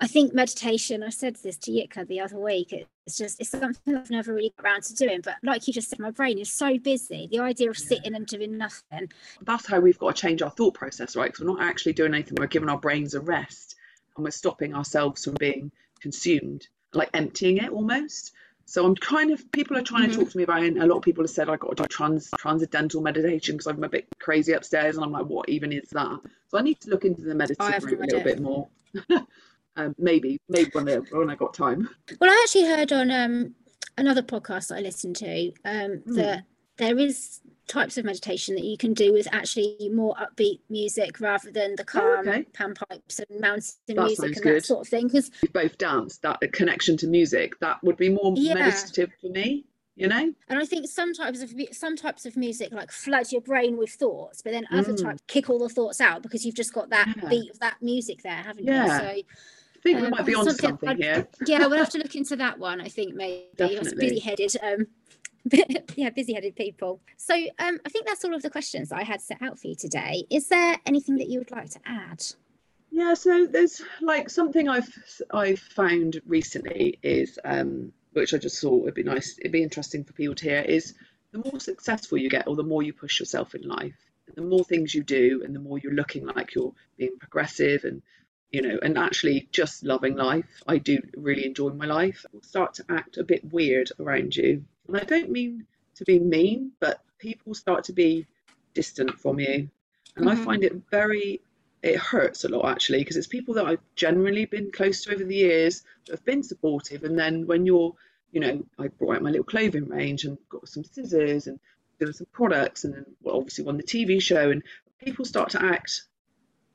I think meditation i said this to yitka the other week it's just it's something i've never really got around to doing but like you just said my brain is so busy. The idea of sitting and doing nothing. That's how we've got to change our thought process right? Because we're not actually doing anything we're giving our brains a rest and we're stopping ourselves from being consumed like emptying it almost So I'm kind of people are trying to Mhm. talk to me about it. And a lot of people have said I got to do trans transcendental meditation because I'm a bit crazy upstairs, and I'm like, what even is that? So I need to look into the meditative have no route a little bit more. um, maybe, maybe when I when I got time. Well, I actually heard on um, another podcast that I listened to um, Hmm. that there is types of meditation that you can do with actually more upbeat music rather than the calm okay. panpipes and mountain That music and good. that sort of thing. Because We both dance that connection to music that would be more Yeah. meditative for me. You know? and I think some types of some types of music like flood your brain with thoughts, but then other Mm. types kick all the thoughts out because you've just got that Yeah. beat of that music there, haven't Yeah. you? So I think we Um, might be onto something something here. yeah, we'll have to look into that one. I think maybe Definitely. busy-headed. Um, yeah, busy-headed people. So um, I think that's all of the questions I had set out for you today. Is there anything that you would like to add? Yeah, so there's like something I've I've found recently is um which I just thought would be nice, it'd be interesting for people to hear is the more successful you get or the more you push yourself in life, the more things you do and the more you're looking like you're being progressive and you know, and actually just loving life. I do really enjoy my life. Start to act a bit weird around you. And I don't mean to be mean, but people start to be distant from you. And I Mhm. find it very it hurts a lot actually because it's people that I've generally been close to over the years that have been supportive and then when you're you know I brought out my little clothing range and got some scissors and doing some products and then well, obviously won the TV show and people start to act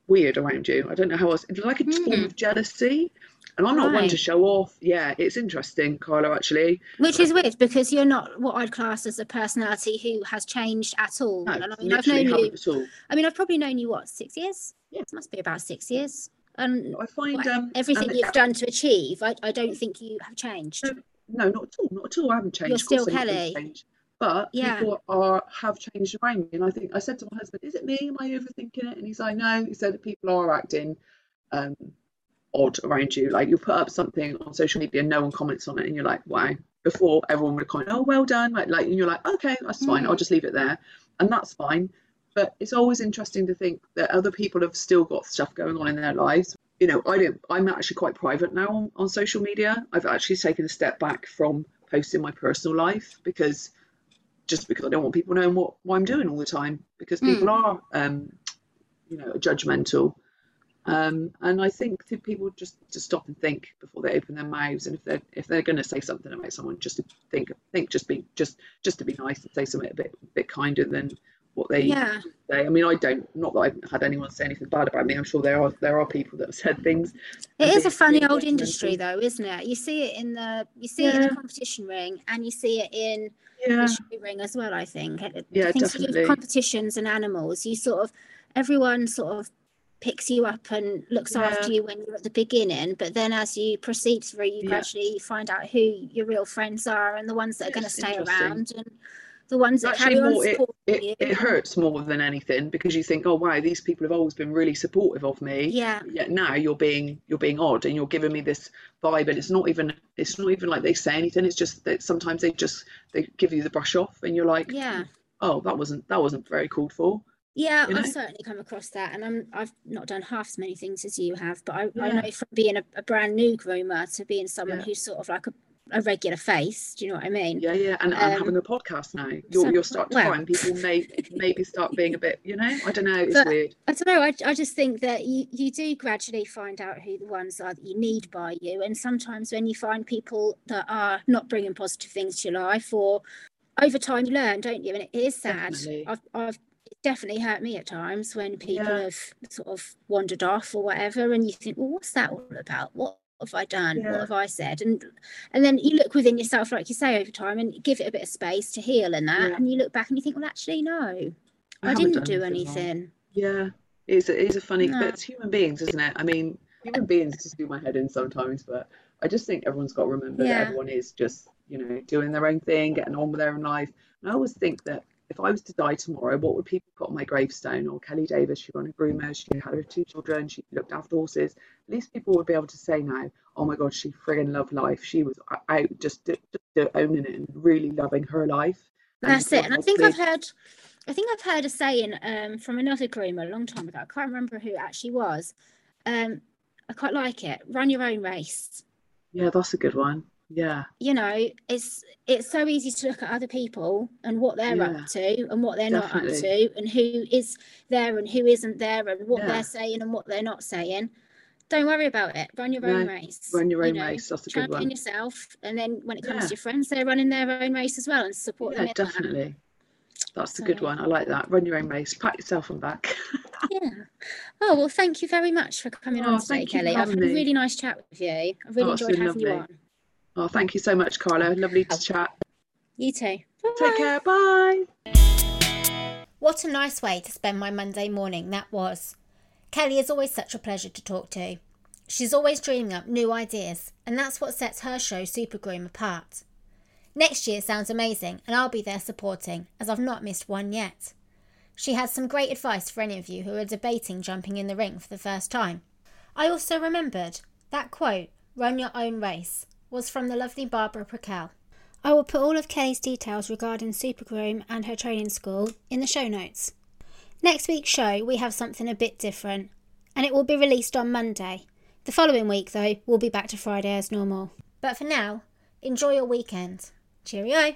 weird around you I don't know how else it's like a form Hmm. of jealousy and I'm not one to show off yeah it's interesting Carla actually Which is weird because you're not what I'd class as a personality who has changed at all. no, and I mean, I've known you. at all I mean, I've probably known you what six years. Yeah. it must be about six years. And I find um everything and- you've done to achieve, I, I don't think you have changed. No, no, not at all, not at all. I haven't changed. You're still I'm not gonna Kelly. But Yeah. people are have changed around me, and I think I said to my husband, "Is it me? Am I overthinking it?" And he's like, "No." He said that people are acting um, odd around you. Like you put up something on social media, and no one comments on it, and you're like, "Wow." Before everyone would comment, "Oh, well done," like like, and you're like, "Okay, that's fine. I'll Mm. just leave it there," and that's fine. But it's always interesting to think that other people have still got stuff going on in their lives. You know, I don't. I'm actually quite private now on, on social media. I've actually taken a step back from posting my personal life because just because I don't want people knowing what, what I'm doing all the time because people are um, you know judgmental um, and I think that people just to stop and think before they open their mouths and if they're if they're going to say something about someone just to think think just be just just to be nice and say something a bit a bit kinder than what they Yeah, say I mean I don't not that I've had anyone say anything bad about me I'm sure there are there are people that have said things It is a funny old industry, though, isn't it? You see it in the you see it in the competition ring, and you see it in yeah the ring as well. I think. Yeah, Things to do with definitely. competitions and animals. You sort of everyone sort of picks you up and looks after you when you're at the beginning, but then as you proceed through, you Yeah. gradually find out who your real friends are and the ones that are going to stay around and the ones that Actually, more it, it, you. it hurts more than anything because you think, oh wow, these people have always been really supportive of me. Yeah, Yet now you're being you're being odd and you're giving me this vibe, and it's not even it's not even like they say anything. It's just that sometimes they just they give you the brush off, and you're like, yeah. oh, that wasn't that wasn't very called for. Yeah, you know? I've certainly come across that, and I'm I've not done half as many things as you have, but I, I know from being a, a brand new groomer to being someone Yeah. who's sort of like a, a regular face. Do you know what I mean? Yeah, yeah, and, Um, and having a podcast now, you'll so- you'll start to well. find people may maybe start being a bit, you know, I don't know, it's weird. I don't know. I, I just think that you, you do gradually find out who the ones are that you need by you. And sometimes when you find people that are not bringing positive things to your life, or over time you learn, don't you? And it is sad. Definitely. I've, I've it's definitely hurt me at times when people Yeah. have sort of wandered off or whatever. And you think, well, what's that all about? What have I done? Yeah. What have I said? And and then you look within yourself, like you say, over time and give it a bit of space to heal and that. Yeah. And you look back and you think, well, actually, no, I, haven't didn't do anything. Yeah, it's a, it's a funny, No. but it's human beings, isn't it? I mean, human beings just do my head in sometimes, but I just think everyone's got to remember Yeah. that everyone is just, you know, doing their own thing, getting on with their own life. And I always think that if I was to die tomorrow, what would people put on my gravestone? Or Kelly Davis, she ran a groomer, she had her two children, she looked after horses. At least people would be able to say now, oh my God, she friggin' loved life. She was out just, just owning it and really loving her life. And That's it. And I think I've heard I think I've heard a saying um, from another groomer a long time ago. I can't remember who it actually was. Um, I quite like it. Run your own race. Yeah, that's a good one. Yeah. You know, it's it's so easy to look at other people and what they're Yeah. up to and what they're not up to and who is there and who isn't there and what Yeah. they're saying and what they're not saying. Don't worry about it. Run your own No, race. Run your you own know, race. That's a good one. yourself and then when it comes Yeah. to your friends, they're running their own race as well and support them Yeah, that. definitely. That's a good one. I like that. Run your own race. Pat yourself on back. Yeah. Oh well, thank you very much for coming Oh, on today, you Kelly. I've had a really nice chat with you. I really Oh, enjoyed having you on. Oh, thank you so much, Carla. Lovely to chat. You too. Take care. Bye. What a nice way to spend my Monday morning that was. Kelly is always such a pleasure to talk to. She's always dreaming up new ideas, and that's what sets her show Supergroom apart. Next year sounds amazing, and I'll be there supporting, as I've not missed one yet. She has some great advice for any of you who are debating jumping in the ring for the first time. I also remembered that quote, run your own race, was from the lovely Barbara Prakel. I will put all of Kelly's details regarding Supergroom and her training school in the show notes. Next week's show, we have something a bit different, and it will be released on Monday. The following week, though, we'll be back to Friday as normal. But for now, enjoy your weekend. Cheerio!